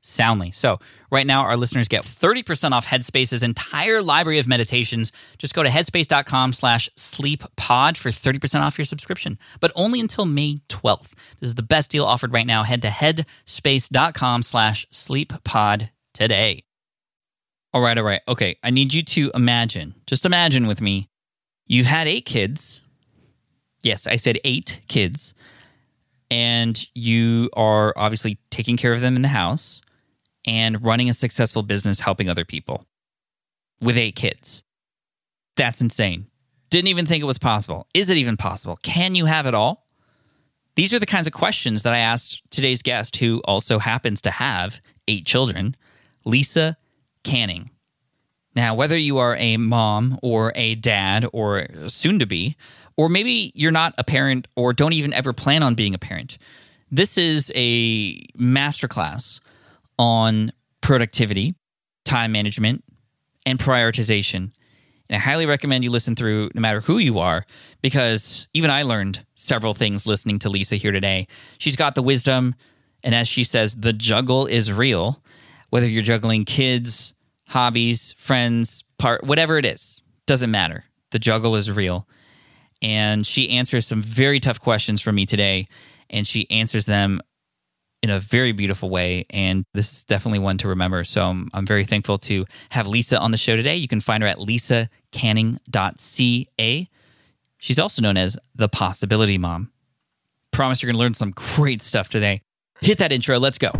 soundly. So, right now, our listeners get 30% off Headspace's entire library of meditations. Just go to headspace.com slash sleeppod for 30% off your subscription, but only until May 12th. This is the best deal offered right now. Head to headspace.com slash sleeppod today. All right, all right. Okay, I need you to imagine, just imagine with me, you've had eight kids. Yes, I said eight kids. And you are obviously taking care of them in the house and running a successful business helping other people with eight kids. That's insane. Didn't even think it was possible. Is it even possible? Can you have it all? These are the kinds of questions that I asked today's guest, who also happens to have eight children, Lisa Canning. Now, whether you are a mom or a dad or soon to be, or maybe you're not a parent or don't even ever plan on being a parent, this is a masterclass on productivity, time management, and prioritization. And I highly recommend you listen through no matter who you are, because even I learned several things listening to Lisa here today. She's got the wisdom, and as she says, the juggle is real whether you're juggling kids, hobbies, friends, part whatever it is, doesn't matter. The juggle is real. And she answers some very tough questions for me today, and she answers them in a very beautiful way. And this is definitely one to remember. So I'm, I'm very thankful to have Lisa on the show today. You can find her at lisacanning.ca. She's also known as the Possibility Mom. Promise you're going to learn some great stuff today. Hit that intro. Let's go.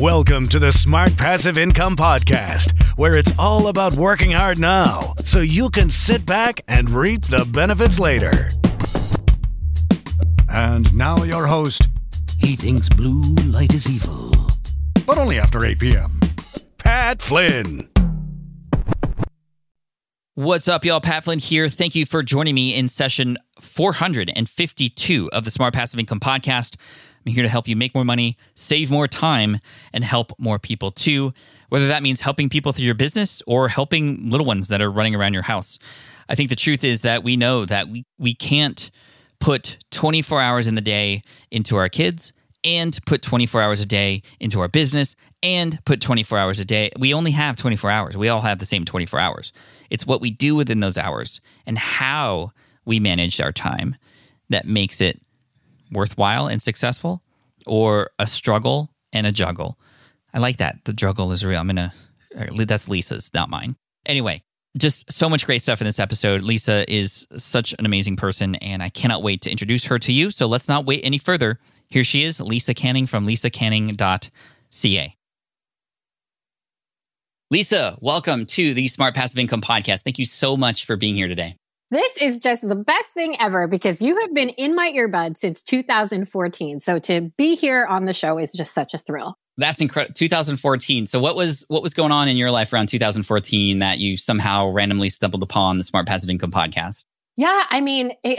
Welcome to the Smart Passive Income Podcast, where it's all about working hard now so you can sit back and reap the benefits later. And now, your host. He thinks blue light is evil. But only after 8 p.m. Pat Flynn. What's up, y'all? Pat Flynn here. Thank you for joining me in session 452 of the Smart Passive Income Podcast. I'm here to help you make more money, save more time, and help more people too. Whether that means helping people through your business or helping little ones that are running around your house. I think the truth is that we know that we, we can't put 24 hours in the day into our kids and put 24 hours a day into our business and put 24 hours a day. We only have 24 hours. We all have the same 24 hours. It's what we do within those hours and how we manage our time that makes it worthwhile and successful or a struggle and a juggle. I like that. The juggle is real. I'm going to, uh, that's Lisa's, not mine. Anyway, just so much great stuff in this episode. Lisa is such an amazing person, and I cannot wait to introduce her to you. So let's not wait any further. Here she is, Lisa Canning from lisacanning.ca. Lisa, welcome to the Smart Passive Income Podcast. Thank you so much for being here today. This is just the best thing ever because you have been in my earbud since 2014. So to be here on the show is just such a thrill. That's incredible. 2014. So what was what was going on in your life around 2014 that you somehow randomly stumbled upon the Smart Passive Income podcast? Yeah, I mean, it,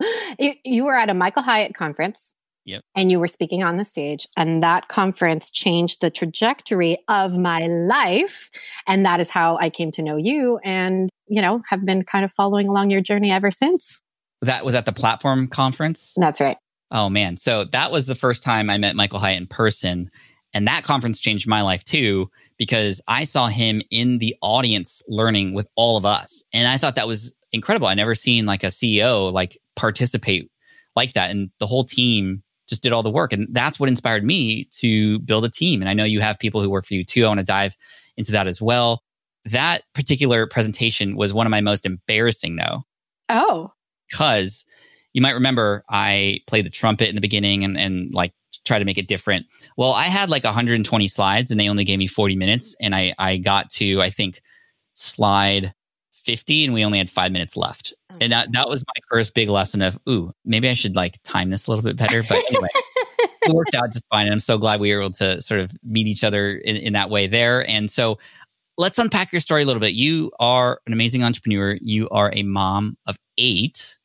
it, you were at a Michael Hyatt conference Yep. And you were speaking on the stage, and that conference changed the trajectory of my life. And that is how I came to know you and, you know, have been kind of following along your journey ever since. That was at the platform conference? That's right. Oh, man. So that was the first time I met Michael Hyatt in person. And that conference changed my life too, because I saw him in the audience learning with all of us. And I thought that was incredible. I never seen like a CEO like participate like that. And the whole team just did all the work. And that's what inspired me to build a team. And I know you have people who work for you too. I want to dive into that as well. That particular presentation was one of my most embarrassing, though, Oh, because you might remember I played the trumpet in the beginning and, and like try to make it different. Well, I had like 120 slides and they only gave me 40 minutes. And I, I got to, I think, slide 50 and we only had five minutes left. Oh. And that, that was my first big lesson of, ooh, maybe I should like time this a little bit better. But anyway, it worked out just fine. And I'm so glad we were able to sort of meet each other in, in that way there. And so let's unpack your story a little bit. You are an amazing entrepreneur. You are a mom of eight,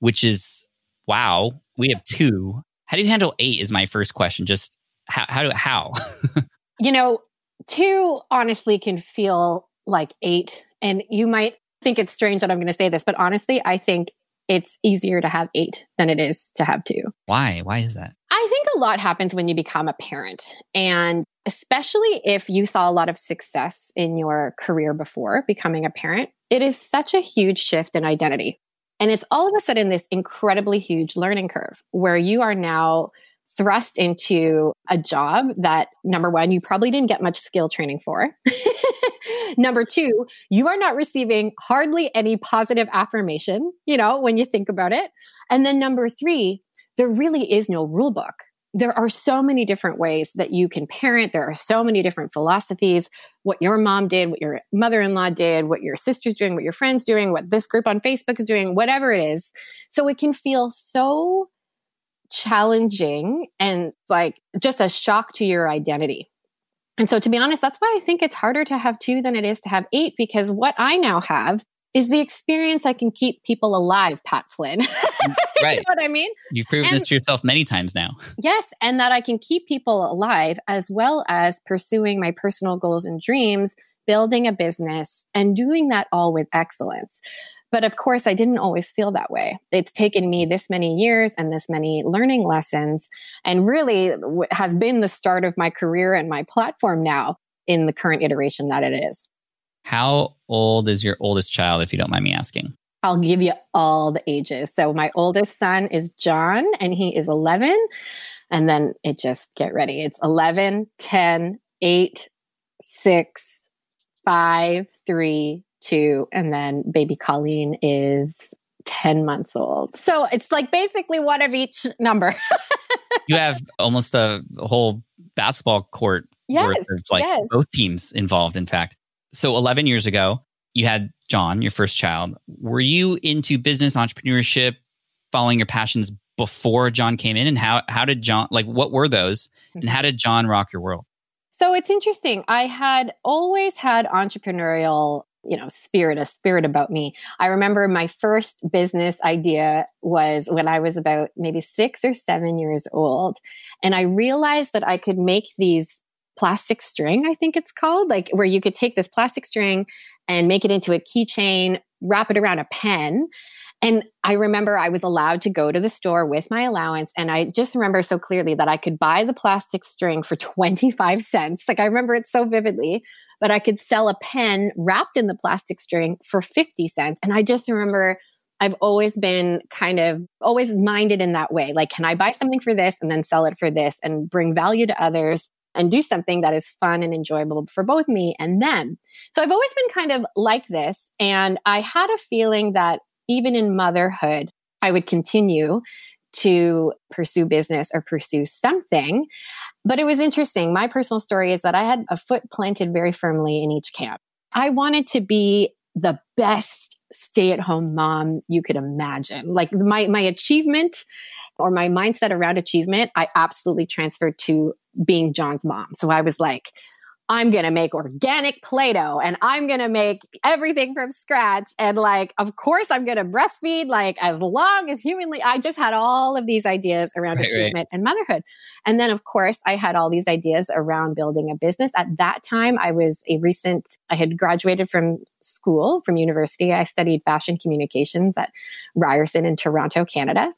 which is wow. We have two. How do you handle eight? Is my first question. Just how how do how? you know, two honestly can feel like eight. And you might think it's strange that I'm going to say this, but honestly, I think it's easier to have eight than it is to have two. Why? Why is that? I think a lot happens when you become a parent. And especially if you saw a lot of success in your career before becoming a parent, it is such a huge shift in identity. And it's all of a sudden this incredibly huge learning curve where you are now thrust into a job that number one, you probably didn't get much skill training for. number two, you are not receiving hardly any positive affirmation, you know, when you think about it. And then number three, there really is no rule book. There are so many different ways that you can parent. There are so many different philosophies. What your mom did, what your mother in law did, what your sister's doing, what your friend's doing, what this group on Facebook is doing, whatever it is. So it can feel so challenging and like just a shock to your identity. And so, to be honest, that's why I think it's harder to have two than it is to have eight, because what I now have is the experience I can keep people alive, Pat Flynn. Right. you know what I mean? You've proven And- this to yourself many times now. Yes. And that I can keep people alive as well as pursuing my personal goals and dreams, building a business, and doing that all with excellence. But of course, I didn't always feel that way. It's taken me this many years and this many learning lessons, and really has been the start of my career and my platform now in the current iteration that it is. How old is your oldest child, if you don't mind me asking? I'll give you all the ages. So my oldest son is John and he is 11. And then it just get ready. It's 11, 10, 8, 6, 5, 3, 2. And then baby Colleen is 10 months old. So it's like basically one of each number. You have almost a whole basketball court yes. worth of like yes. both teams involved, in fact. So 11 years ago, you had John, your first child. Were you into business entrepreneurship, following your passions before John came in? And how, how did John, like, what were those? And how did John rock your world? So it's interesting. I had always had entrepreneurial, you know, spirit, a spirit about me. I remember my first business idea was when I was about maybe six or seven years old. And I realized that I could make these plastic string, I think it's called, like where you could take this plastic string and make it into a keychain, wrap it around a pen. And I remember I was allowed to go to the store with my allowance. And I just remember so clearly that I could buy the plastic string for 25 cents. Like I remember it so vividly, but I could sell a pen wrapped in the plastic string for 50 cents. And I just remember I've always been kind of always minded in that way. Like, can I buy something for this and then sell it for this and bring value to others? and do something that is fun and enjoyable for both me and them. So I've always been kind of like this. And I had a feeling that even in motherhood, I would continue to pursue business or pursue something. But it was interesting. My personal story is that I had a foot planted very firmly in each camp. I wanted to be the best stay at home mom you could imagine. Like my, my achievement or my mindset around achievement, I absolutely transferred to being John's mom. So I was like, I'm going to make organic Play Doh and I'm going to make everything from scratch. And like, of course, I'm going to breastfeed like as long as humanly. I just had all of these ideas around Right, right. and motherhood. And then, of course, I had all these ideas around building a business. At that time, I was a recent, I had graduated from school, from university. I studied fashion communications at Ryerson in Toronto, Canada.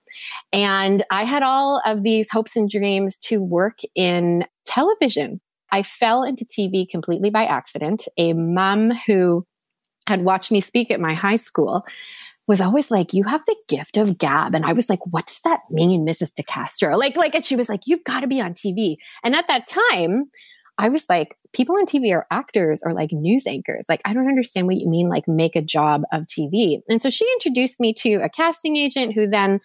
And I had all of these hopes and dreams to work in television. I fell into TV completely by accident. A mom who had watched me speak at my high school was always like, "You have the gift of gab," and I was like, "What does that mean, Mrs. DeCastro?" Like, like, and she was like, "You've got to be on TV." And at that time, I was like, people on TV are actors or like news anchors. Like, I don't understand what you mean, like, make a job of TV. And so she introduced me to a casting agent who then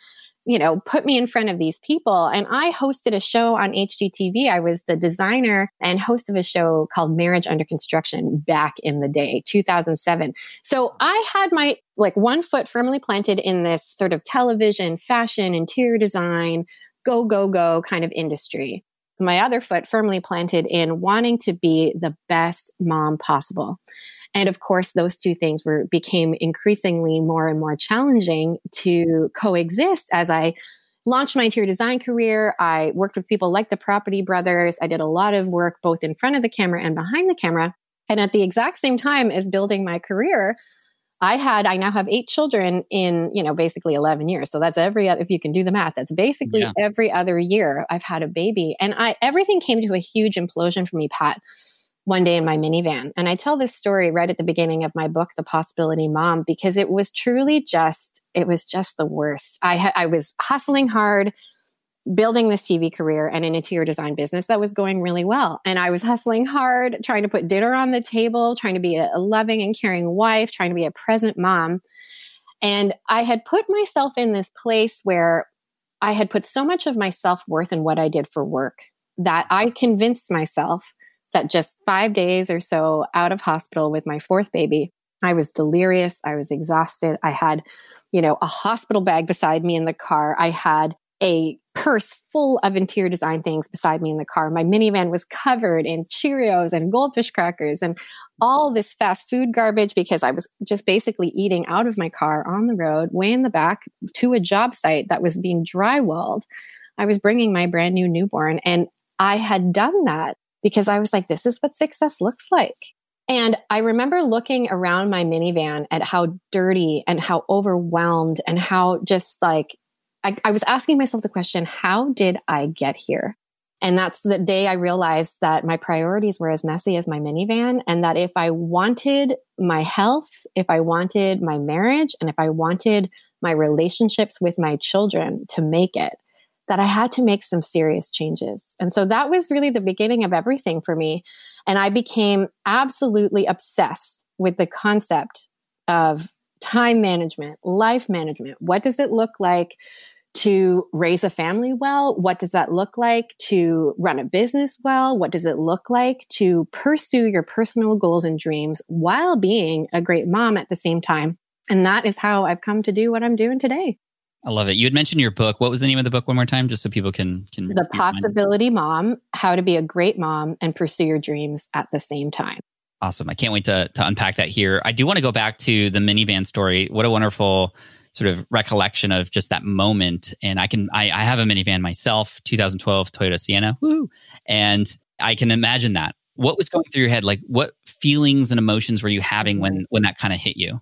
you know, put me in front of these people. And I hosted a show on HGTV. I was the designer and host of a show called Marriage Under Construction back in the day, 2007. So I had my like one foot firmly planted in this sort of television, fashion, interior design, go, go, go kind of industry. My other foot firmly planted in wanting to be the best mom possible. And of course, those two things were became increasingly more and more challenging to coexist as I launched my interior design career. I worked with people like the Property Brothers. I did a lot of work both in front of the camera and behind the camera. And at the exact same time as building my career, I had, I now have eight children in, you know, basically 11 years. So that's every, if you can do the math, that's basically yeah. every other year I've had a baby. And I, everything came to a huge implosion for me, Pat one day in my minivan. And I tell this story right at the beginning of my book, The Possibility Mom, because it was truly just, it was just the worst. I, ha- I was hustling hard, building this TV career and an interior design business that was going really well. And I was hustling hard, trying to put dinner on the table, trying to be a, loving and caring wife, trying to be a present mom. And I had put myself in this place where I had put so much of my self worth in what I did for work that I convinced myself that just five days or so out of hospital with my fourth baby, I was delirious. I was exhausted. I had, you know, a hospital bag beside me in the car. I had a purse full of interior design things beside me in the car. My minivan was covered in Cheerios and goldfish crackers and all this fast food garbage because I was just basically eating out of my car on the road, way in the back to a job site that was being drywalled. I was bringing my brand new newborn and I had done that because I was like, this is what success looks like. And I remember looking around my minivan at how dirty and how overwhelmed and how just like I, I, was asking myself the question, how did I get here? And that's the day I realized that my priorities were as messy as my minivan. And that if I wanted my health, if I wanted my marriage, and if I wanted my relationships with my children to make it, that I had to make some serious changes. And so that was really the beginning of everything for me. And I became absolutely obsessed with the concept of time management, life management. What does it look like to raise a family well? What does that look like to run a business well? What does it look like to pursue your personal goals and dreams while being a great mom at the same time? And that is how I've come to do what I'm doing today. I love it. You had mentioned your book. What was the name of the book one more time, just so people can can. The Possibility Mom: How to Be a Great Mom and Pursue Your Dreams at the Same Time. Awesome! I can't wait to to unpack that here. I do want to go back to the minivan story. What a wonderful sort of recollection of just that moment. And I can I, I have a minivan myself, 2012 Toyota Sienna, woo, and I can imagine that. What was going through your head? Like, what feelings and emotions were you having when mm-hmm. when that kind of hit you?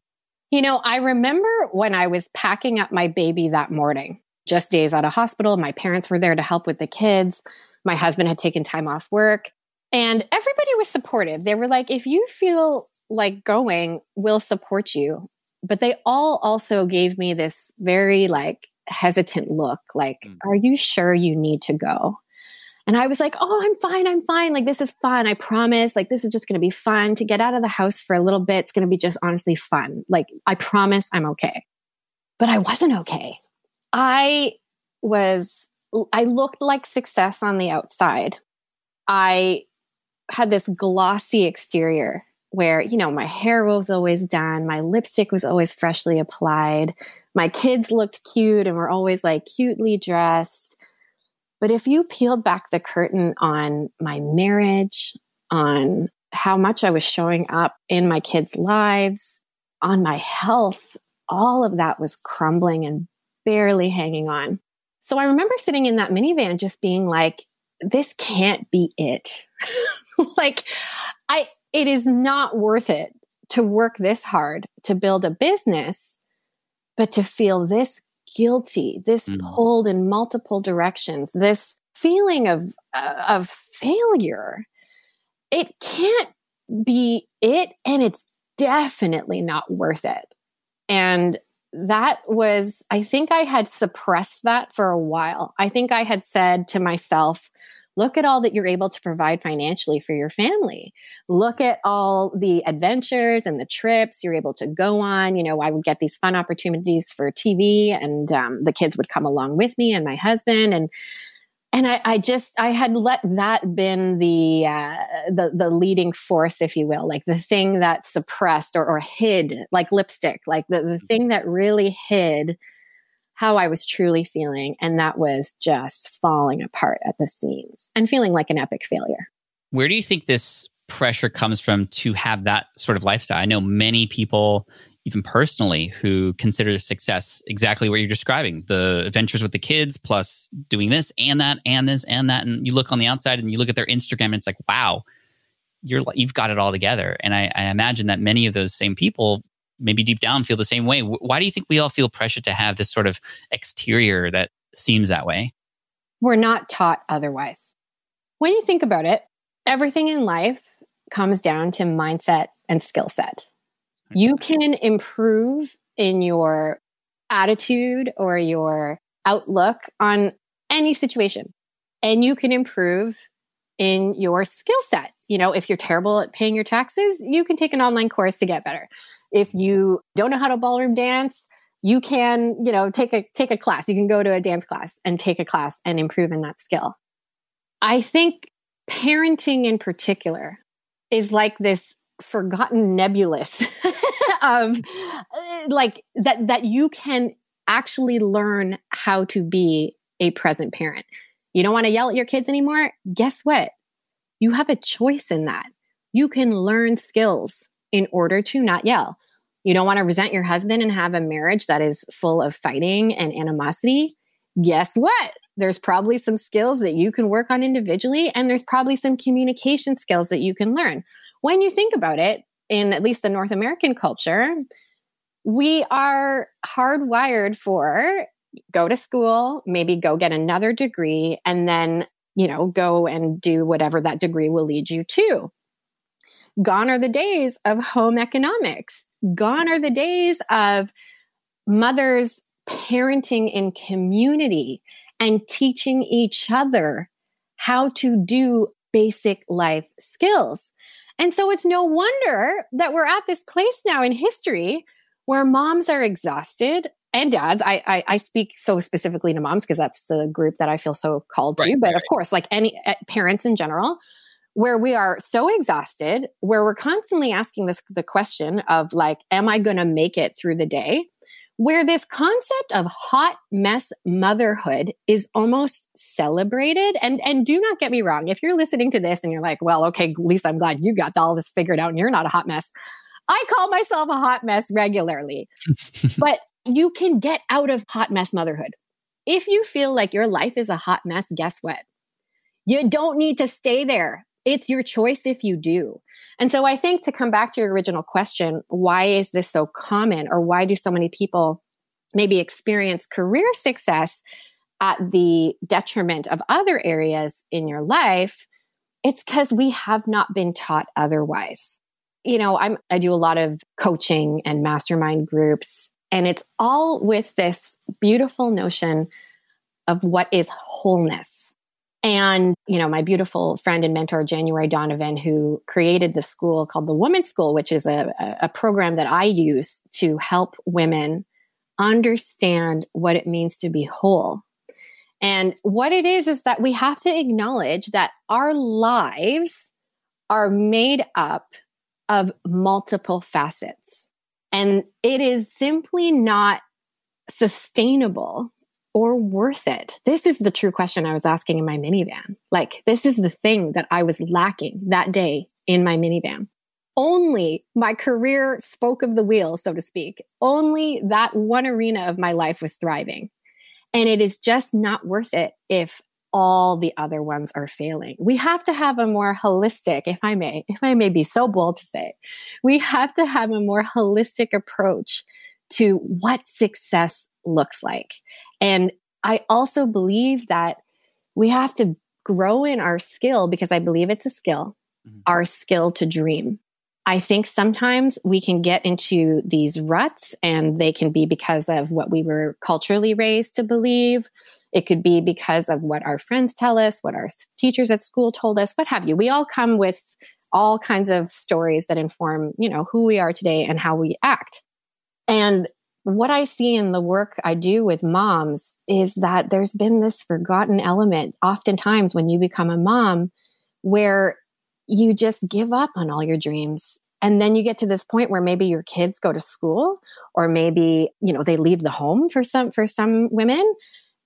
You know, I remember when I was packing up my baby that morning, just days out of hospital. My parents were there to help with the kids. My husband had taken time off work, and everybody was supportive. They were like, if you feel like going, we'll support you. But they all also gave me this very like hesitant look like, mm. are you sure you need to go? And I was like, oh, I'm fine. I'm fine. Like, this is fun. I promise. Like, this is just going to be fun to get out of the house for a little bit. It's going to be just honestly fun. Like, I promise I'm okay. But I wasn't okay. I was, I looked like success on the outside. I had this glossy exterior where, you know, my hair was always done, my lipstick was always freshly applied, my kids looked cute and were always like cutely dressed. But if you peeled back the curtain on my marriage, on how much I was showing up in my kids' lives, on my health, all of that was crumbling and barely hanging on. So I remember sitting in that minivan just being like, this can't be it. like, I, it is not worth it to work this hard to build a business, but to feel this guilty, this mm. pulled in multiple directions, this feeling of uh, of failure. It can't be it and it's definitely not worth it. And that was I think I had suppressed that for a while. I think I had said to myself, Look at all that you're able to provide financially for your family. Look at all the adventures and the trips you're able to go on. You know, I would get these fun opportunities for TV, and um, the kids would come along with me and my husband. And and I, I, just I had let that been the uh, the the leading force, if you will, like the thing that suppressed or, or hid, like lipstick, like the, the mm-hmm. thing that really hid how I was truly feeling, and that was just falling apart at the seams and feeling like an epic failure. Where do you think this pressure comes from to have that sort of lifestyle? I know many people even personally, who consider success exactly what you're describing the adventures with the kids, plus doing this and that and this and that. And you look on the outside and you look at their Instagram and it's like, wow, you're you've got it all together. And I, I imagine that many of those same people maybe deep down feel the same way. Why do you think we all feel pressure to have this sort of exterior that seems that way? We're not taught otherwise. When you think about it, everything in life comes down to mindset and skill set. You can improve in your attitude or your outlook on any situation. And you can improve in your skill set. You know, if you're terrible at paying your taxes, you can take an online course to get better. If you don't know how to ballroom dance, you can, you know, take a take a class. You can go to a dance class and take a class and improve in that skill. I think parenting in particular is like this forgotten nebulous of uh, like that that you can actually learn how to be a present parent. You don't want to yell at your kids anymore? Guess what? You have a choice in that. You can learn skills in order to not yell. You don't want to resent your husband and have a marriage that is full of fighting and animosity? Guess what? There's probably some skills that you can work on individually, and there's probably some communication skills that you can learn when you think about it, in at least the North American culture, we are hardwired for go to school, maybe go get another degree, and then, you know, go and do whatever that degree will lead you to. Gone are the days of home economics. Gone are the days of mothers parenting in community and teaching each other how to do basic life skills. And so it's no wonder that we're at this place now in history where moms are exhausted and dads. I, I, I speak so specifically to moms because that's the group that I feel so called right, to. But right. of course, like any uh, parents in general, where we are so exhausted, where we're constantly asking this the question of like, am I going to make it through the day? where this concept of hot mess motherhood is almost celebrated. And, and do not get me wrong. If you're listening to this and you're like, well, okay, Lisa, I'm glad you got all this figured out and you're not a hot mess. I call myself a hot mess regularly, but you can get out of hot mess motherhood. If you feel like your life is a hot mess, guess what? You don't need to stay there. It's your choice if you do. And so I think to come back to your original question, why is this so common or why do so many people maybe experience career success at the detriment of other areas in your life? It's because we have not been taught otherwise. You know, I'm I do a lot of coaching and mastermind groups and it's all with this beautiful notion of what is wholeness and, you know, my beautiful friend and mentor, January Donovan, who created the school called the Women's School, which is a, a program that I use to help women understand what it means to be whole. And what it is, is that we have to acknowledge that our lives are made up of multiple facets. And it is simply not sustainable or worth it? This is the true question I was asking in my minivan. Like, this is the thing that I was lacking that day in my minivan. Only my career spoke of the wheel, so to speak. Only that one arena of my life was thriving. And it is just not worth it if all the other ones are failing. We have to have a more holistic, if I may, if I may be so bold to say, we have to have a more holistic approach to what success looks like. And I also believe that we have to grow in our skill because I believe it's a skill, mm-hmm. our skill to dream. I think sometimes we can get into these ruts and they can be because of what we were culturally raised to believe. It could be because of what our friends tell us, what our teachers at school told us, what have you. We all come with all kinds of stories that inform, you know, who we are today and how we act. And what I see in the work I do with moms is that there's been this forgotten element oftentimes when you become a mom where you just give up on all your dreams and then you get to this point where maybe your kids go to school or maybe you know they leave the home for some for some women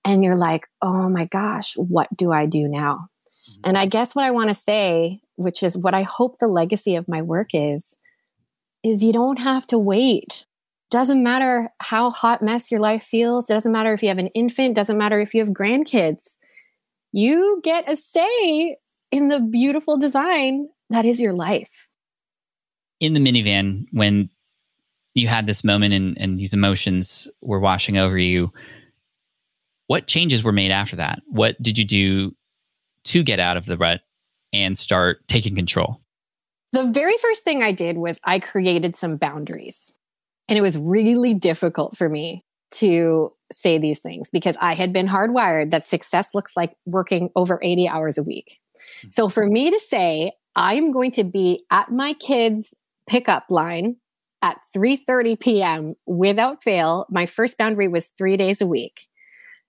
and you're like oh my gosh what do i do now mm-hmm. and i guess what i want to say which is what i hope the legacy of my work is is you don't have to wait doesn't matter how hot mess your life feels it doesn't matter if you have an infant doesn't matter if you have grandkids. You get a say in the beautiful design that is your life. In the minivan when you had this moment and, and these emotions were washing over you what changes were made after that? What did you do to get out of the rut and start taking control? The very first thing i did was i created some boundaries and it was really difficult for me to say these things because i had been hardwired that success looks like working over 80 hours a week hmm. so for me to say i'm going to be at my kids pickup line at 3:30 p.m. without fail. My first boundary was 3 days a week.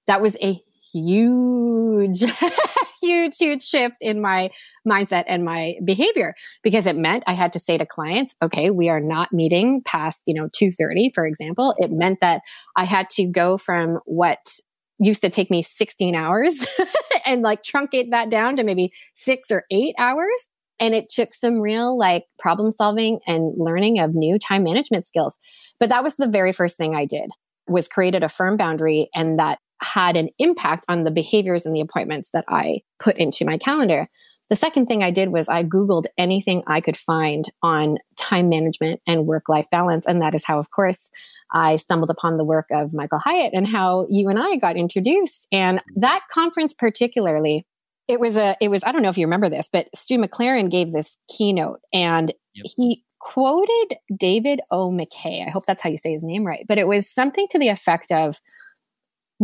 That was a huge huge huge shift in my mindset and my behavior because it meant I had to say to clients, okay, we are not meeting past, you know, two 2:30 for example. It meant that I had to go from what used to take me 16 hours and like truncate that down to maybe 6 or 8 hours and it took some real like problem solving and learning of new time management skills. But that was the very first thing I did was created a firm boundary and that had an impact on the behaviors and the appointments that I put into my calendar. The second thing I did was I Googled anything I could find on time management and work life balance. And that is how, of course, I stumbled upon the work of Michael Hyatt and how you and I got introduced. And that conference, particularly, it was a it was i don't know if you remember this but stu mclaren gave this keynote and yep. he quoted david o mckay i hope that's how you say his name right but it was something to the effect of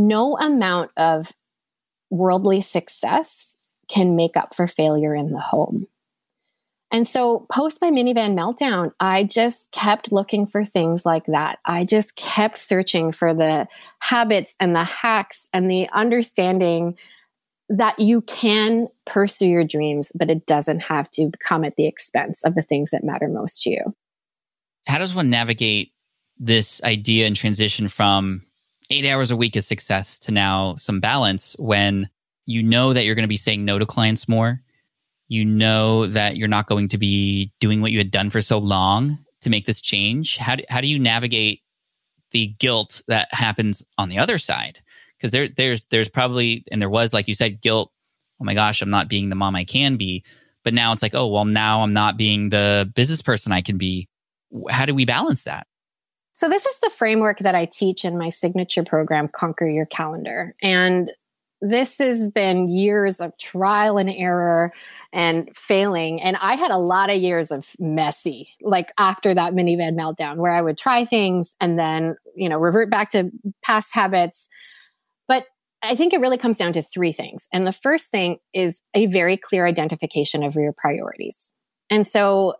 no amount of worldly success can make up for failure in the home and so post my minivan meltdown i just kept looking for things like that i just kept searching for the habits and the hacks and the understanding that you can pursue your dreams, but it doesn't have to come at the expense of the things that matter most to you. How does one navigate this idea and transition from eight hours a week is success to now some balance when you know that you're going to be saying no to clients more? You know that you're not going to be doing what you had done for so long to make this change. How do, how do you navigate the guilt that happens on the other side? because there there's there's probably and there was like you said guilt oh my gosh i'm not being the mom i can be but now it's like oh well now i'm not being the business person i can be how do we balance that so this is the framework that i teach in my signature program conquer your calendar and this has been years of trial and error and failing. And I had a lot of years of messy, like after that minivan meltdown, where I would try things and then, you know, revert back to past habits. But I think it really comes down to three things. And the first thing is a very clear identification of your priorities. And so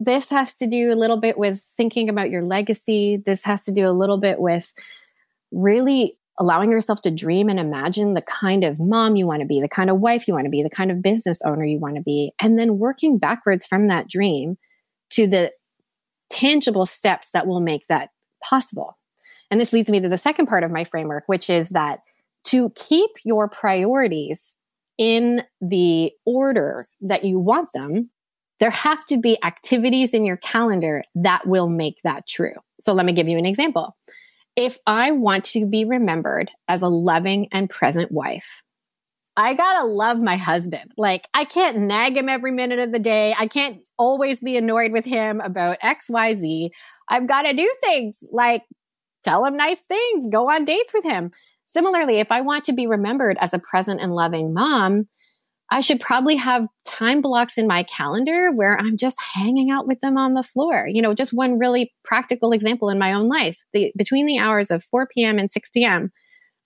this has to do a little bit with thinking about your legacy. This has to do a little bit with really allowing yourself to dream and imagine the kind of mom you want to be, the kind of wife you want to be, the kind of business owner you want to be, and then working backwards from that dream to the tangible steps that will make that possible. And this leads me to the second part of my framework, which is that to keep your priorities in the order that you want them, there have to be activities in your calendar that will make that true. So let me give you an example. If I want to be remembered as a loving and present wife, I gotta love my husband. Like, I can't nag him every minute of the day. I can't always be annoyed with him about XYZ. I've gotta do things like tell him nice things, go on dates with him. Similarly, if I want to be remembered as a present and loving mom, I should probably have time blocks in my calendar where I'm just hanging out with them on the floor. You know, just one really practical example in my own life. The, between the hours of 4 p.m. and 6 p.m.,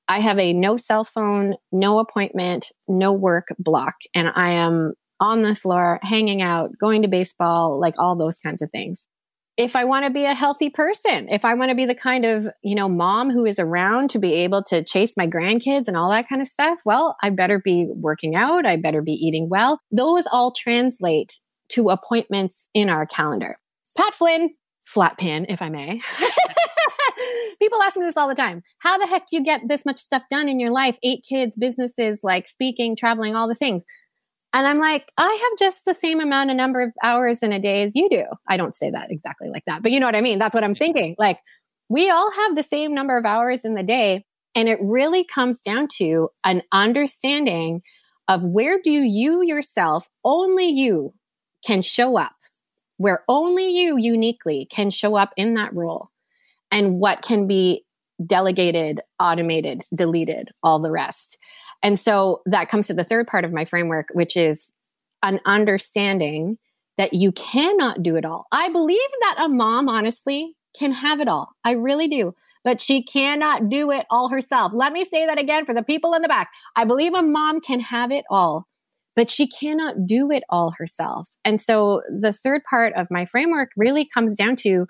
I have a no cell phone, no appointment, no work block, and I am on the floor, hanging out, going to baseball, like all those kinds of things. If I want to be a healthy person, if I want to be the kind of, you know, mom who is around to be able to chase my grandkids and all that kind of stuff, well, I better be working out. I better be eating well. Those all translate to appointments in our calendar. Pat Flynn, flat pin, if I may. People ask me this all the time. How the heck do you get this much stuff done in your life? Eight kids, businesses, like speaking, traveling, all the things. And I'm like, I have just the same amount of number of hours in a day as you do. I don't say that exactly like that, but you know what I mean? That's what I'm thinking. Like, we all have the same number of hours in the day. And it really comes down to an understanding of where do you yourself, only you can show up, where only you uniquely can show up in that role, and what can be delegated, automated, deleted, all the rest. And so that comes to the third part of my framework, which is an understanding that you cannot do it all. I believe that a mom, honestly, can have it all. I really do. But she cannot do it all herself. Let me say that again for the people in the back. I believe a mom can have it all, but she cannot do it all herself. And so the third part of my framework really comes down to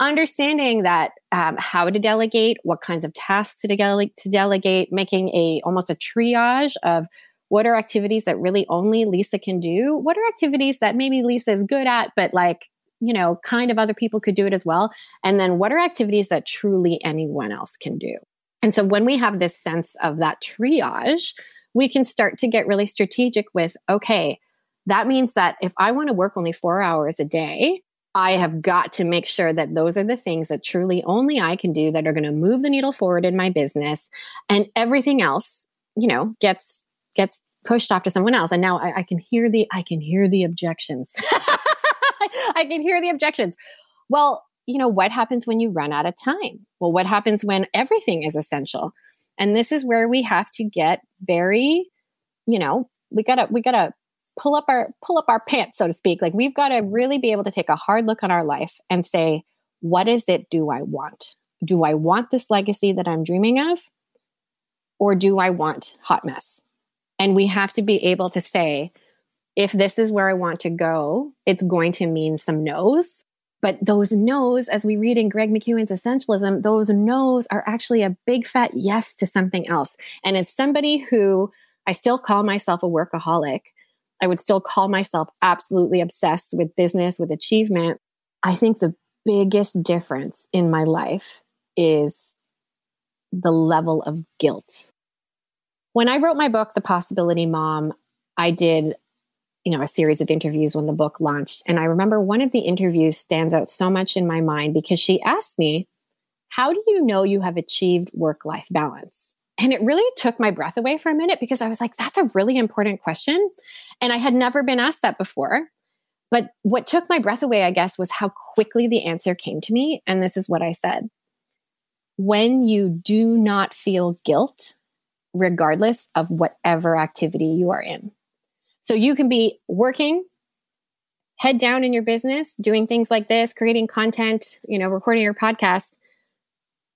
understanding that um, how to delegate, what kinds of tasks to, de- to delegate, making a almost a triage of what are activities that really only Lisa can do, what are activities that maybe Lisa is good at, but like you know, kind of other people could do it as well, and then what are activities that truly anyone else can do. And so when we have this sense of that triage, we can start to get really strategic with okay, that means that if I want to work only four hours a day, I have got to make sure that those are the things that truly only I can do that are going to move the needle forward in my business and everything else, you know, gets, gets pushed off to someone else. And now I, I can hear the, I can hear the objections. I can hear the objections. Well, you know, what happens when you run out of time? Well, what happens when everything is essential? And this is where we have to get very, you know, we gotta, we gotta pull up our pull up our pants so to speak. Like we've got to really be able to take a hard look on our life and say what is it do i want? Do i want this legacy that i'm dreaming of or do i want hot mess? And we have to be able to say if this is where i want to go it's going to mean some no's. But those no's as we read in greg mckeown's essentialism those no's are actually a big fat yes to something else. And as somebody who i still call myself a workaholic I would still call myself absolutely obsessed with business, with achievement. I think the biggest difference in my life is the level of guilt. When I wrote my book, The Possibility Mom, I did, you know, a series of interviews when the book launched. And I remember one of the interviews stands out so much in my mind because she asked me, How do you know you have achieved work life balance? And it really took my breath away for a minute because I was like, that's a really important question. And I had never been asked that before. But what took my breath away, I guess, was how quickly the answer came to me. And this is what I said When you do not feel guilt, regardless of whatever activity you are in. So you can be working head down in your business, doing things like this, creating content, you know, recording your podcast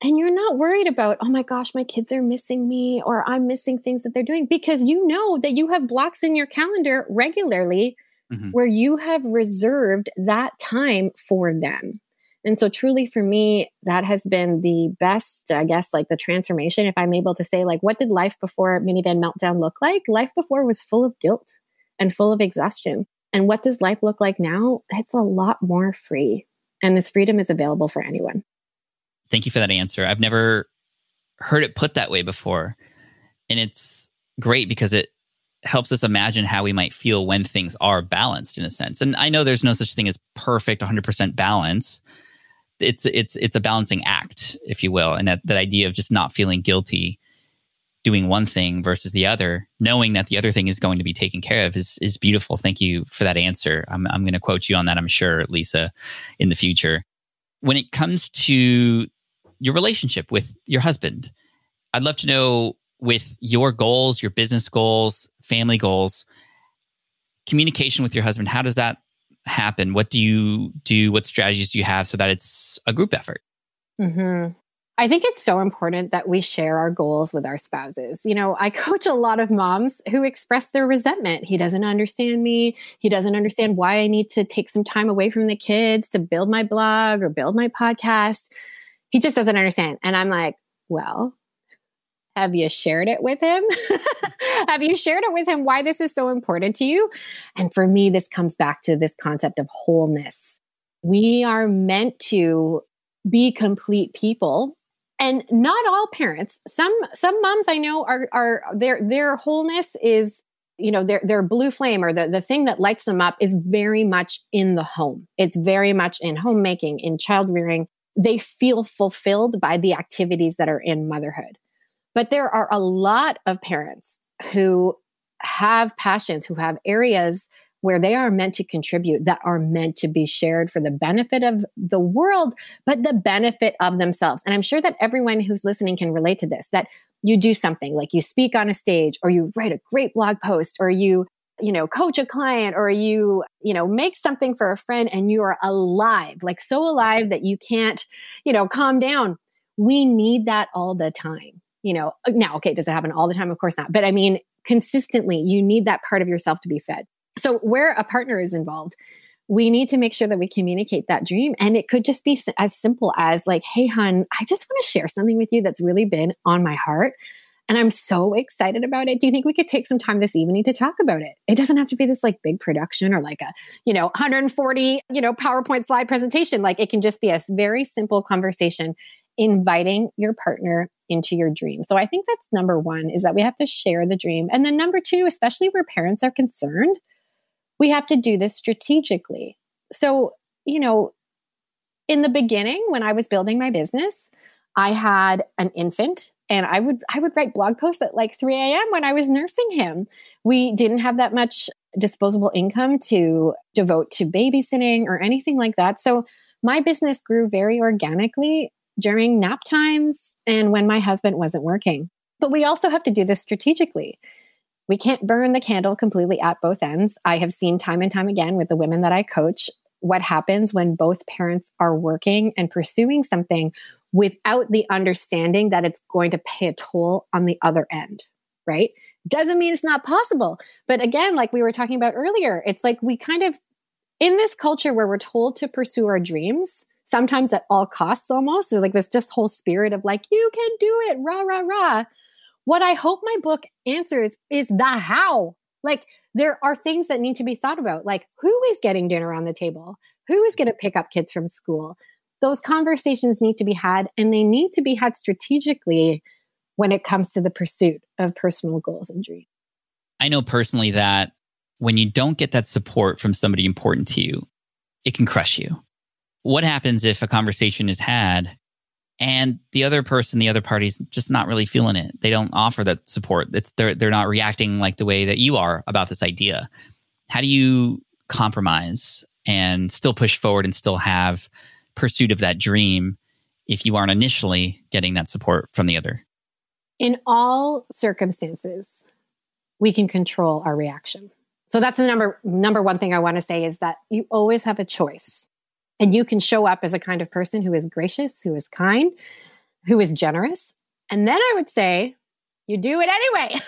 and you're not worried about, oh my gosh, my kids are missing me or I'm missing things that they're doing because you know that you have blocks in your calendar regularly mm-hmm. where you have reserved that time for them. And so, truly, for me, that has been the best, I guess, like the transformation. If I'm able to say, like, what did life before Mini minivan meltdown look like? Life before was full of guilt and full of exhaustion. And what does life look like now? It's a lot more free. And this freedom is available for anyone. Thank you for that answer. I've never heard it put that way before. And it's great because it helps us imagine how we might feel when things are balanced in a sense. And I know there's no such thing as perfect 100% balance. It's it's it's a balancing act, if you will. And that, that idea of just not feeling guilty doing one thing versus the other, knowing that the other thing is going to be taken care of is is beautiful. Thank you for that answer. I'm I'm going to quote you on that, I'm sure, Lisa, in the future. When it comes to your relationship with your husband. I'd love to know with your goals, your business goals, family goals, communication with your husband, how does that happen? What do you do? What strategies do you have so that it's a group effort? Mm-hmm. I think it's so important that we share our goals with our spouses. You know, I coach a lot of moms who express their resentment. He doesn't understand me. He doesn't understand why I need to take some time away from the kids to build my blog or build my podcast. He just doesn't understand. And I'm like, well, have you shared it with him? have you shared it with him why this is so important to you? And for me, this comes back to this concept of wholeness. We are meant to be complete people and not all parents some some moms i know are are their their wholeness is you know their their blue flame or the the thing that lights them up is very much in the home it's very much in homemaking in child rearing they feel fulfilled by the activities that are in motherhood but there are a lot of parents who have passions who have areas where they are meant to contribute that are meant to be shared for the benefit of the world, but the benefit of themselves. And I'm sure that everyone who's listening can relate to this that you do something like you speak on a stage or you write a great blog post or you you know coach a client or you you know make something for a friend and you are alive like so alive that you can't you know calm down. We need that all the time you know. Uh, now okay does it happen all the time? Of course not. But i mean consistently you need that part of yourself to be fed. So, where a partner is involved, we need to make sure that we communicate that dream. And it could just be as simple as, like, hey, hun, I just want to share something with you that's really been on my heart. And I'm so excited about it. Do you think we could take some time this evening to talk about it? It doesn't have to be this like big production or like a, you know, 140, you know, PowerPoint slide presentation. Like it can just be a very simple conversation inviting your partner into your dream. So I think that's number one is that we have to share the dream. And then number two, especially where parents are concerned, we have to do this strategically. So, you know, in the beginning when I was building my business, I had an infant and I would I would write blog posts at like 3 a.m. when I was nursing him. We didn't have that much disposable income to devote to babysitting or anything like that. So my business grew very organically during nap times and when my husband wasn't working. But we also have to do this strategically we can't burn the candle completely at both ends. I have seen time and time again with the women that I coach what happens when both parents are working and pursuing something without the understanding that it's going to pay a toll on the other end, right? Doesn't mean it's not possible. But again, like we were talking about earlier, it's like we kind of, in this culture where we're told to pursue our dreams, sometimes at all costs almost, like this just whole spirit of like, you can do it, rah, rah, rah. What I hope my book answers is the how. Like, there are things that need to be thought about, like who is getting dinner on the table? Who is going to pick up kids from school? Those conversations need to be had, and they need to be had strategically when it comes to the pursuit of personal goals and dreams. I know personally that when you don't get that support from somebody important to you, it can crush you. What happens if a conversation is had and the other person the other party's just not really feeling it they don't offer that support it's they're they're not reacting like the way that you are about this idea how do you compromise and still push forward and still have pursuit of that dream if you aren't initially getting that support from the other? In all circumstances we can control our reaction. So that's the number number one thing i want to say is that you always have a choice. And you can show up as a kind of person who is gracious, who is kind, who is generous. And then I would say, you do it anyway.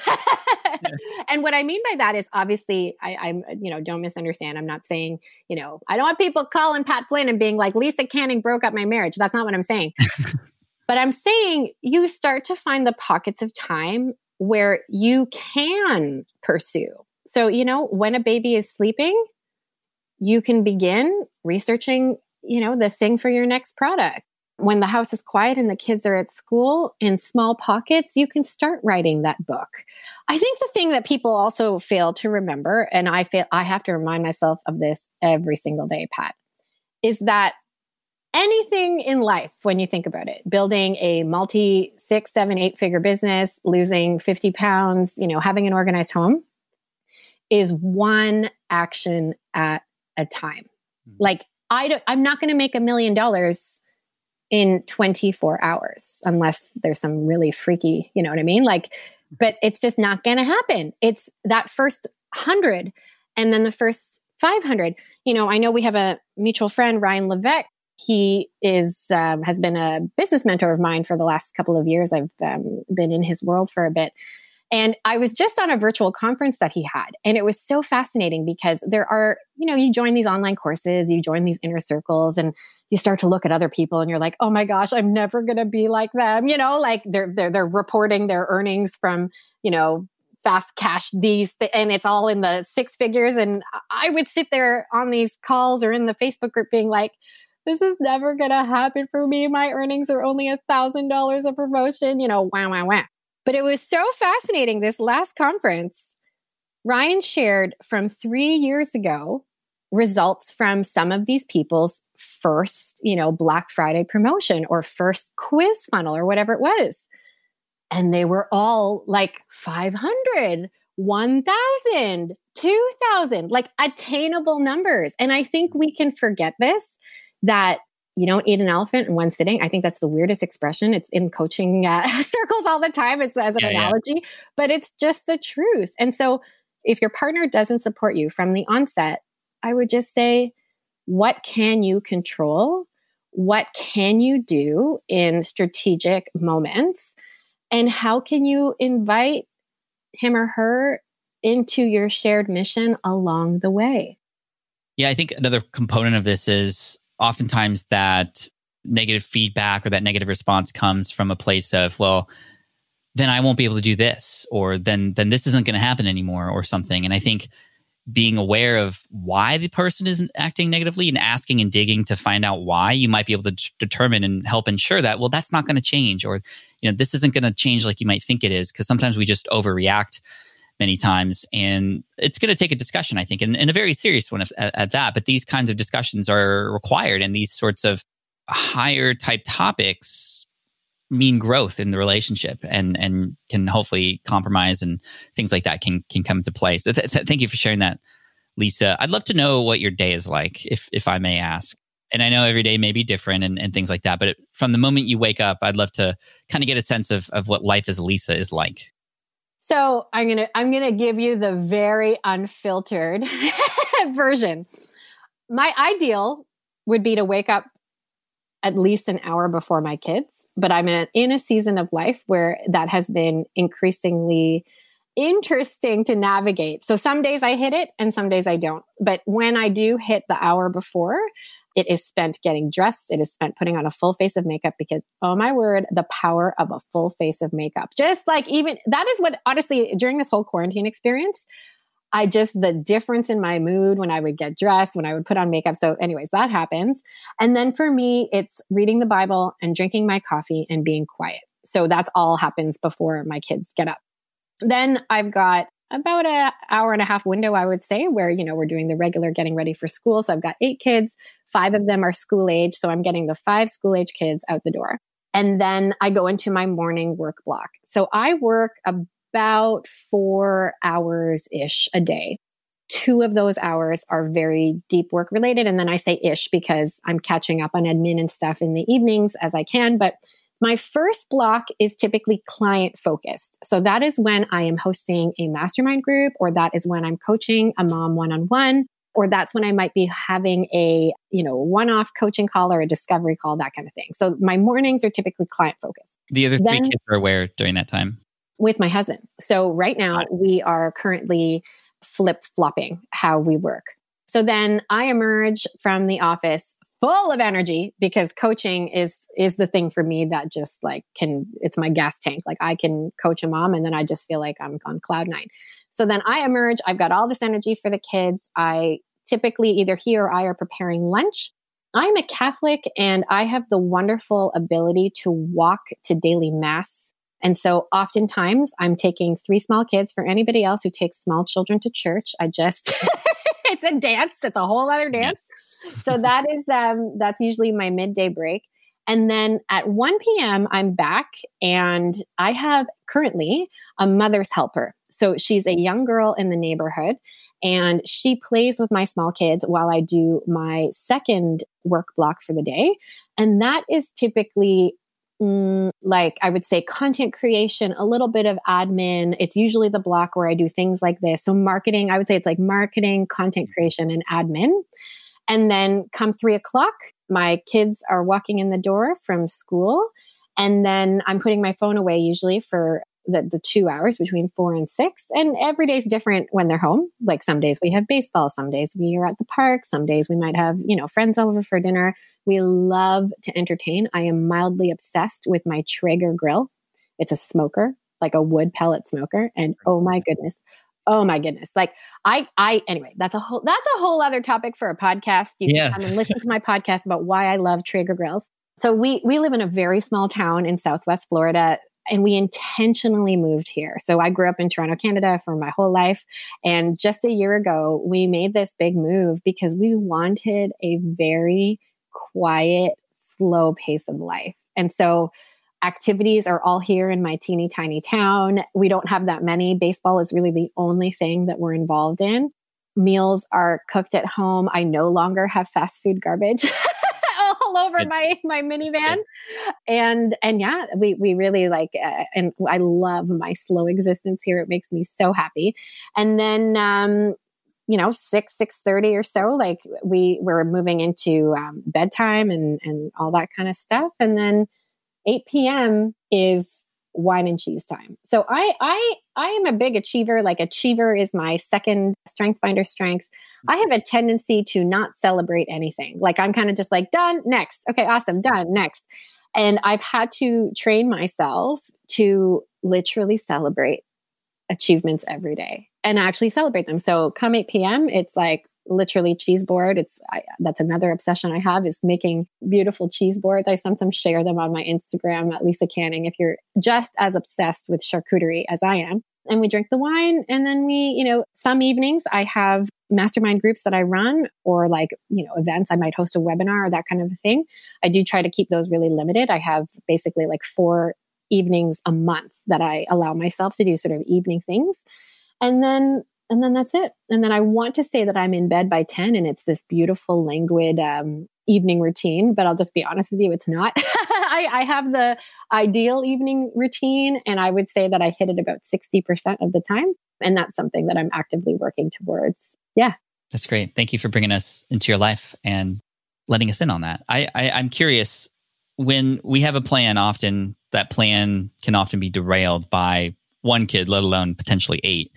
and what I mean by that is obviously I, am you know, don't misunderstand. I'm not saying, you know, I don't want people calling Pat Flynn and being like, Lisa Canning broke up my marriage. That's not what I'm saying. but I'm saying you start to find the pockets of time where you can pursue. So, you know, when a baby is sleeping, you can begin researching, you know, the thing for your next product. When the house is quiet and the kids are at school in small pockets, you can start writing that book. I think the thing that people also fail to remember, and I feel I have to remind myself of this every single day, Pat, is that anything in life, when you think about it, building a multi six, seven, eight figure business, losing 50 pounds, you know, having an organized home is one action at a time. Mm-hmm. Like I don't, I'm not going to make a million dollars in 24 hours unless there's some really freaky, you know what I mean? Like, but it's just not going to happen. It's that first hundred and then the first 500. You know, I know we have a mutual friend, Ryan Levesque, He is um, has been a business mentor of mine for the last couple of years. I've um, been in his world for a bit, and I was just on a virtual conference that he had. And it was so fascinating because there are, you know, you join these online courses, you join these inner circles, and you start to look at other people and you're like, oh my gosh, I'm never gonna be like them. You know, like they're they're they're reporting their earnings from, you know, fast cash these th- and it's all in the six figures. And I would sit there on these calls or in the Facebook group being like, this is never gonna happen for me. My earnings are only a thousand dollars a promotion, you know, wow, wow, wow. But it was so fascinating. This last conference, Ryan shared from three years ago results from some of these people's first, you know, Black Friday promotion or first quiz funnel or whatever it was. And they were all like 500, 1,000, 2,000, like attainable numbers. And I think we can forget this that you don't eat an elephant in one sitting. I think that's the weirdest expression. It's in coaching uh, circles all the time as, as an yeah, analogy, yeah. but it's just the truth. And so if your partner doesn't support you from the onset, I would just say, what can you control? What can you do in strategic moments? And how can you invite him or her into your shared mission along the way? Yeah, I think another component of this is oftentimes that negative feedback or that negative response comes from a place of, well, then I won't be able to do this, or then then this isn't going to happen anymore, or something. And I think being aware of why the person isn't acting negatively and asking and digging to find out why you might be able to determine and help ensure that well that's not going to change or you know this isn't going to change like you might think it is because sometimes we just overreact many times. And it's going to take a discussion, I think, and, and a very serious one at, at, that. But these kinds of discussions are required, and these sorts of higher type topics mean growth in the relationship and and can hopefully compromise and things like that can can come into play. So th- th- thank you for sharing that, Lisa. I'd love to know what your day is like, if if I may ask. And I know every day may be different and, and things like that, but from the moment you wake up, I'd love to kind of get a sense of, of what life as Lisa is like. So I'm gonna I'm gonna give you the very unfiltered version. My ideal would be to wake up at least an hour before my kids, but I'm in a, in a season of life where that has been increasingly interesting to navigate. So some days I hit it and some days I don't. But when I do hit the hour before, it is spent getting dressed. It is spent putting on a full face of makeup because, oh my word, the power of a full face of makeup. Just like even that is what, honestly, during this whole quarantine experience, I just, the difference in my mood when I would get dressed, when I would put on makeup. So, anyways, that happens. And then for me, it's reading the Bible and drinking my coffee and being quiet. So that's all happens before my kids get up. Then I've got about an hour and a half window, I would say, where, you know, we're doing the regular getting ready for school. So I've got eight kids, five of them are school age. So I'm getting the five school age kids out the door. And then I go into my morning work block. So I work about four hours ish a day. Two of those hours are very deep work related. And then I say ish because I'm catching up on admin and stuff in the evenings as I can. But my first block is typically client focused. So that is when I am hosting a mastermind group, or that is when I'm coaching a mom one on one, or that's when I might be having a, you know, one off coaching call or a discovery call, that kind of thing. So my mornings are typically client focused. The other three then, kids are aware during that time? With my husband. So right now we are currently flip flopping how we work. So then I emerge from the office full of energy because coaching is is the thing for me that just like can it's my gas tank. Like i can coach a mom and then i just feel like i'm on cloud nine. So then i emerge. I've got all this energy for the kids. I typically either he or i are preparing lunch. I'm a catholic and i have the wonderful ability to walk to daily mass. And so oftentimes i'm taking three small kids. For anybody else who takes small children to church i just it's a dance it's a whole other dance so that is um that's usually my midday break. And then at 1 p.m., I'm back and I have currently a mother's helper. So she's a young girl in the neighborhood and she plays with my small kids while I do my second work block for the day. And that is typically mm, like I would say content creation, a little bit of admin. It's usually the block where I do things like this. So marketing, I would say it's like marketing, content creation, and admin. And then come three o'clock, my kids are walking in the door from school. And then I'm putting my phone away usually for the, the two hours between four and six. And every day's different when they're home. Like some days we have baseball, some days we are at the park, some days we might have, you know, friends over for dinner. We love to entertain. I am mildly obsessed with my Traeger grill. It's a smoker, like a wood pellet smoker. And oh my goodness. Oh my goodness. Like I I anyway, that's a whole that's a whole other topic for a podcast. You Yeah. can come and listen to my podcast about why I love Traeger grills. So we we live in a very small town in Southwest Florida and we intentionally moved here. So I grew up in Toronto, Canada for my whole life and just a year ago we made this big move because we wanted a very quiet, slow pace of life. And so activities are all here in my teeny tiny town. We don't have that many. Baseball is really the only thing that we're involved in. Meals are cooked at home. I no longer have fast food garbage. all over my my minivan. and and yeah we we really like uh, and i love my slow existence here. It makes me so happy. And then um you know six six thirty or so like we we're moving into um, bedtime and and all that kind of stuff. And then 8 p.m is wine and cheese time. So i i i am a big achiever. Like achiever is my second strength finder strength. I have a tendency to not celebrate anything. Like i'm kind of just like done next. Okay awesome done next. And i've had to train myself to literally celebrate achievements every day and actually celebrate them. So come 8 p.m., it's like literally cheese board. It's I, that's another obsession I have is making beautiful cheese boards. I sometimes share them on my Instagram at Lisa Canning if you're just as obsessed with charcuterie as I am. And we drink the wine and then we, you know, some evenings I have mastermind groups that I run or like, you know, events. I might host a webinar or that kind of a thing. I do try to keep those really limited. I have basically like four evenings a month that I allow myself to do sort of evening things. And then and then that's it. And then I want to say that I'm in bed by 10 and it's this beautiful languid um, evening routine, but I'll just be honest with you, it's not. I, I have the ideal evening routine and I would say that I hit it about 60% of the time. And that's something that I'm actively working towards. Yeah. That's great. Thank you for bringing us into your life and letting us in on that. I, I I'm curious when we have a plan. Often that plan can often be derailed by one kid, let alone potentially eight.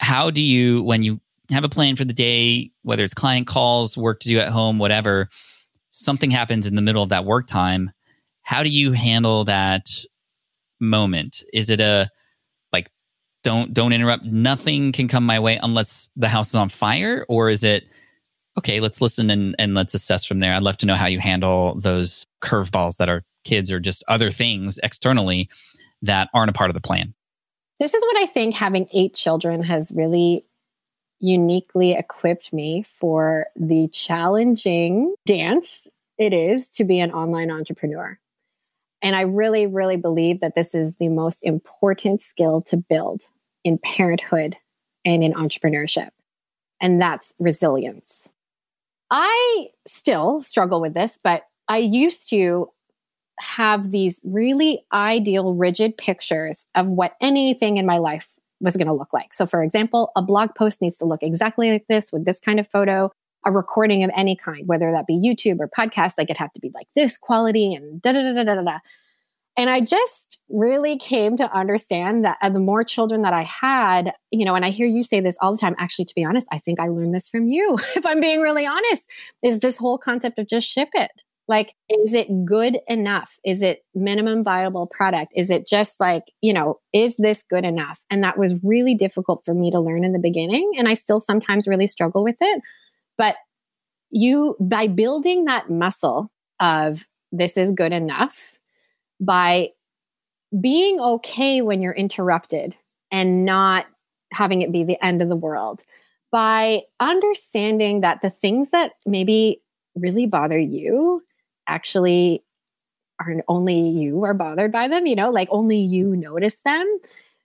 How do you when you have a plan for the day, whether it's client calls, work to do at home, whatever, something happens in the middle of that work time. How do you handle that moment? Is it a like don't don't interrupt, nothing can come my way unless the house is on fire? Or is it okay, let's listen and, and let's assess from there. I'd love to know how you handle those curveballs that are kids or just other things externally that aren't a part of the plan. This is what I think having eight children has really uniquely equipped me for the challenging dance it is to be an online entrepreneur. And I really, really believe that this is the most important skill to build in parenthood and in entrepreneurship. And that's resilience. I still struggle with this, but I used to have these really ideal, rigid pictures of what anything in my life was going to look like. So, for example, a blog post needs to look exactly like this with this kind of photo. A recording of any kind, whether that be YouTube or podcast, like it have to be like this quality and da da da da da da. And I just really came to understand that uh, the more children that I had, you know, and I hear you say this all the time. Actually, to be honest, I think I learned this from you, if I'm being really honest, is this whole concept of just ship it. Like, is it good enough? Is it minimum viable product? Is it just like, you know, is this good enough? And that was really difficult for me to learn in the beginning. And I still sometimes really struggle with it. But you, by building that muscle of this is good enough, by being okay when you're interrupted and not having it be the end of the world, by understanding that the things that maybe really bother you actually are only you are bothered by them, you know, like only you notice them.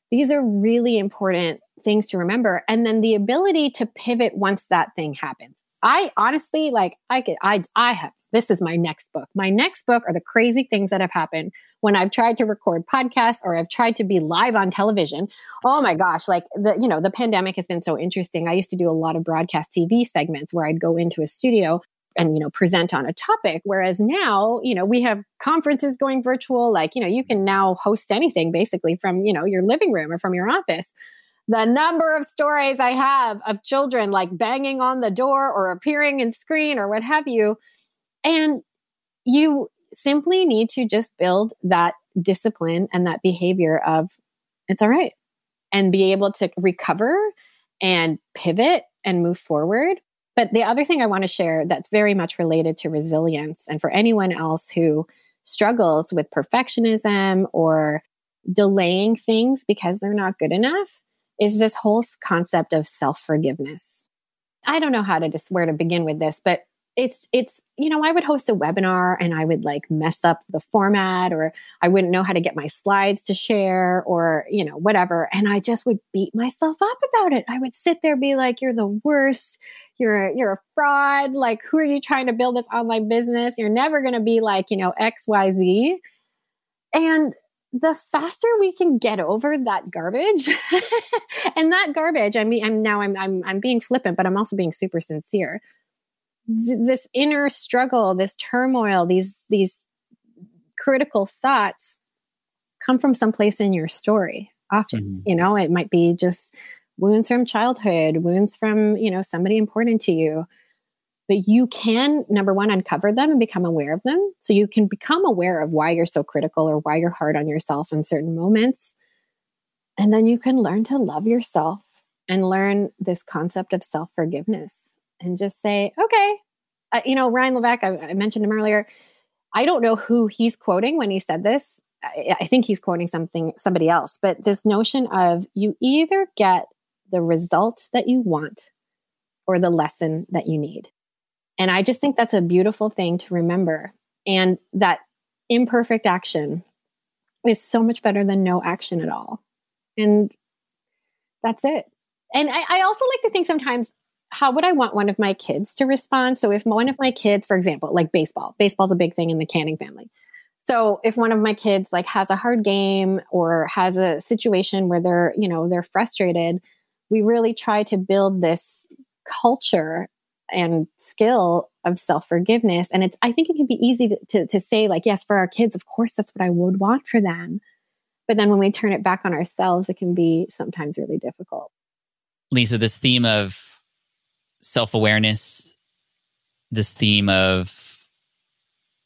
These are really important things to remember. And then the ability to pivot once that thing happens. I honestly like I could I I have this is my next book. My next book are the crazy things that have happened when I've tried to record podcasts or I've tried to be live on television. Oh my gosh, like the you know, the pandemic has been so interesting. I used to do a lot of broadcast TV segments where I'd go into a studio and you know present on a topic. Whereas now you know we have conferences going virtual like you know you can now host anything basically from you know your living room or from your office. The number of stories i have of children like banging on the door or appearing in screen or what have you. And you simply need to just build that discipline and that behavior of it's all right and be able to recover and pivot and move forward. But the other thing I want to share that's very much related to resilience and for anyone else who struggles with perfectionism or delaying things because they're not good enough is this whole concept of self forgiveness. I don't know how to just where to begin with this, but it's it's you know i would host a webinar and i would like mess up the format or i wouldn't know how to get my slides to share or you know whatever. And i just would beat myself up about it. I would sit there be like you're the worst. You're you're a fraud. Like who are you trying to build this online business? You're never going to be like you know xyz and the faster we can get over that garbage and that garbage i mean i'm now I'm, I'm i'm being flippant but i'm also being super sincere th- this inner struggle, this turmoil, these these critical thoughts come from someplace in your story. Often, mm-hmm. you know, it might be just wounds from childhood, wounds from, you know, somebody important to you. But you can, number one, uncover them and become aware of them. So you can become aware of why you're so critical or why you're hard on yourself in certain moments. And then you can learn to love yourself and learn this concept of self forgiveness and just say, okay, uh, you know, Ryan Levesque, I, I, mentioned him earlier. I don't know who he's quoting when he said this. I, I think he's quoting something, somebody else, but this notion of you either get the result that you want or the lesson that you need. And I just think that's a beautiful thing to remember. And that imperfect action is so much better than no action at all. And that's it. And I, I also like to think sometimes how would I want one of my kids to respond? So if one of my kids, for example, like baseball, baseball's a big thing in the Canning family. So if one of my kids like has a hard game or has a situation where they're, you know, they're frustrated, we really try to build this culture and skill of self-forgiveness. And it's I think it can be easy to, to, to say, like, yes, for our kids, of course that's what I would want for them. But then when we turn it back on ourselves, it can be sometimes really difficult. Lisa, this theme of self awareness, this theme of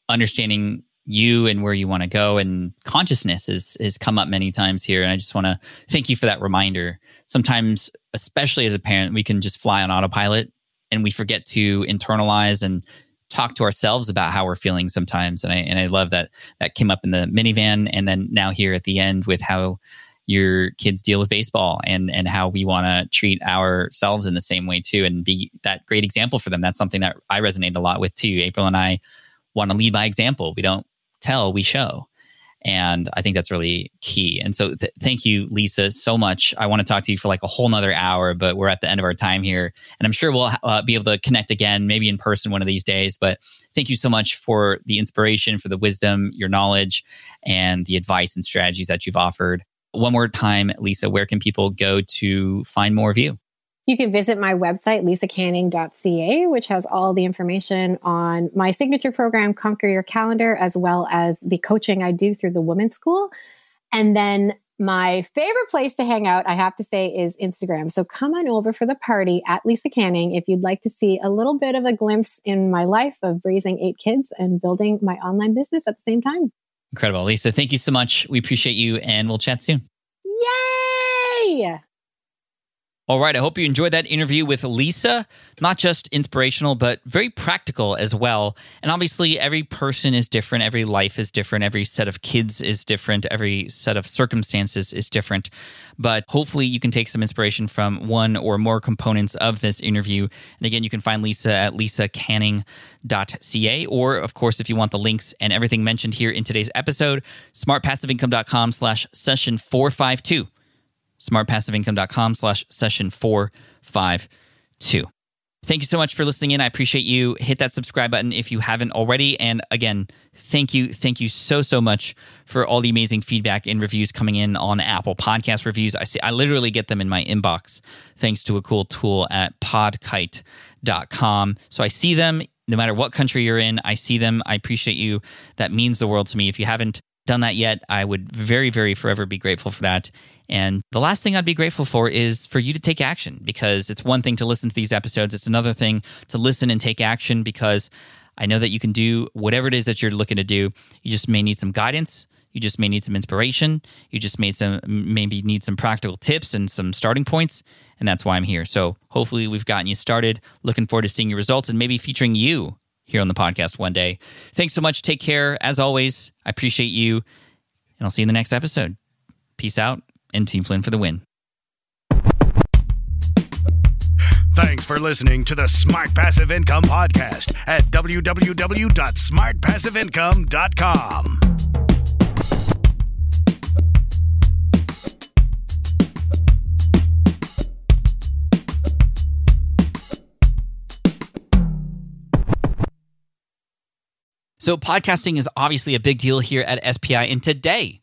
understanding you and where you want to go and consciousness has has come up many times here and i just want to thank you for that reminder. Sometimes especially as a parent we can just fly on autopilot and we forget to internalize and talk to ourselves about how we're feeling sometimes and i and i love that that came up in the minivan and then now here at the end with how your kids deal with baseball and and how we want to treat ourselves in the same way too. And be that great example for them. That's something that i resonate a lot with too. April and i want to lead by example. We don't tell we show. And i think that's really key. And so th- thank you lisa so much. I want to talk to you for like a whole nother hour but we're at the end of our time here. And i'm sure we'll uh, be able to connect again maybe in person one of these days. But thank you so much for the inspiration for the wisdom your knowledge and the advice and strategies that you've offered one more time, Lisa, where can people go to find more of you? You can visit my website, lisacanning.ca, which has all the information on my signature program, Conquer Your Calendar, as well as the coaching I do through the Women's School. And then my favorite place to hang out, I have to say, is Instagram. So come on over for the party at Lisa Canning if you'd like to see a little bit of a glimpse in my life of raising eight kids and building my online business at the same time. Incredible. Lisa, thank you so much. We appreciate you and we'll chat soon. Yay! All right. I hope you enjoyed that interview with Lisa. Not just inspirational, but very practical as well. And obviously, every person is different. Every life is different. Every set of kids is different. Every set of circumstances is different. But hopefully, you can take some inspiration from one or more components of this interview. And again, you can find Lisa at lisacanning.ca. Or, of course, if you want the links and everything mentioned here in today's episode, smartpassiveincome.com slash session 452 smartpassiveincome.com slash session 452. Thank you so much for listening in. I appreciate you. Hit that subscribe button if you haven't already. And again, thank you. Thank you so, so much for all the amazing feedback and reviews coming in on Apple Podcast reviews. I see I literally get them in my inbox thanks to a cool tool at podkite.com. So I see them no matter what country you're in. I see them. I appreciate you. That means the world to me. If you haven't done that yet, I would very, very forever be grateful for that. And the last thing I'd be grateful for is for you to take action because it's one thing to listen to these episodes, it's another thing to listen and take action because I know that you can do whatever it is that you're looking to do. You just may need some guidance. You just may need some inspiration. You just may some maybe need some practical tips and some starting points, and that's why I'm here. So hopefully we've gotten you started. Looking forward to seeing your results and maybe featuring you here on the podcast one day. Thanks so much. Take care. As always, I appreciate you, and I'll see you in the next episode. Peace out and Team Flynn for the win. Thanks for listening to the Smart Passive Income Podcast at www.smartpassiveincome.com. So, podcasting is obviously a big deal here at SPI. And today,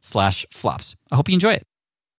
slash flops. I hope you enjoy it.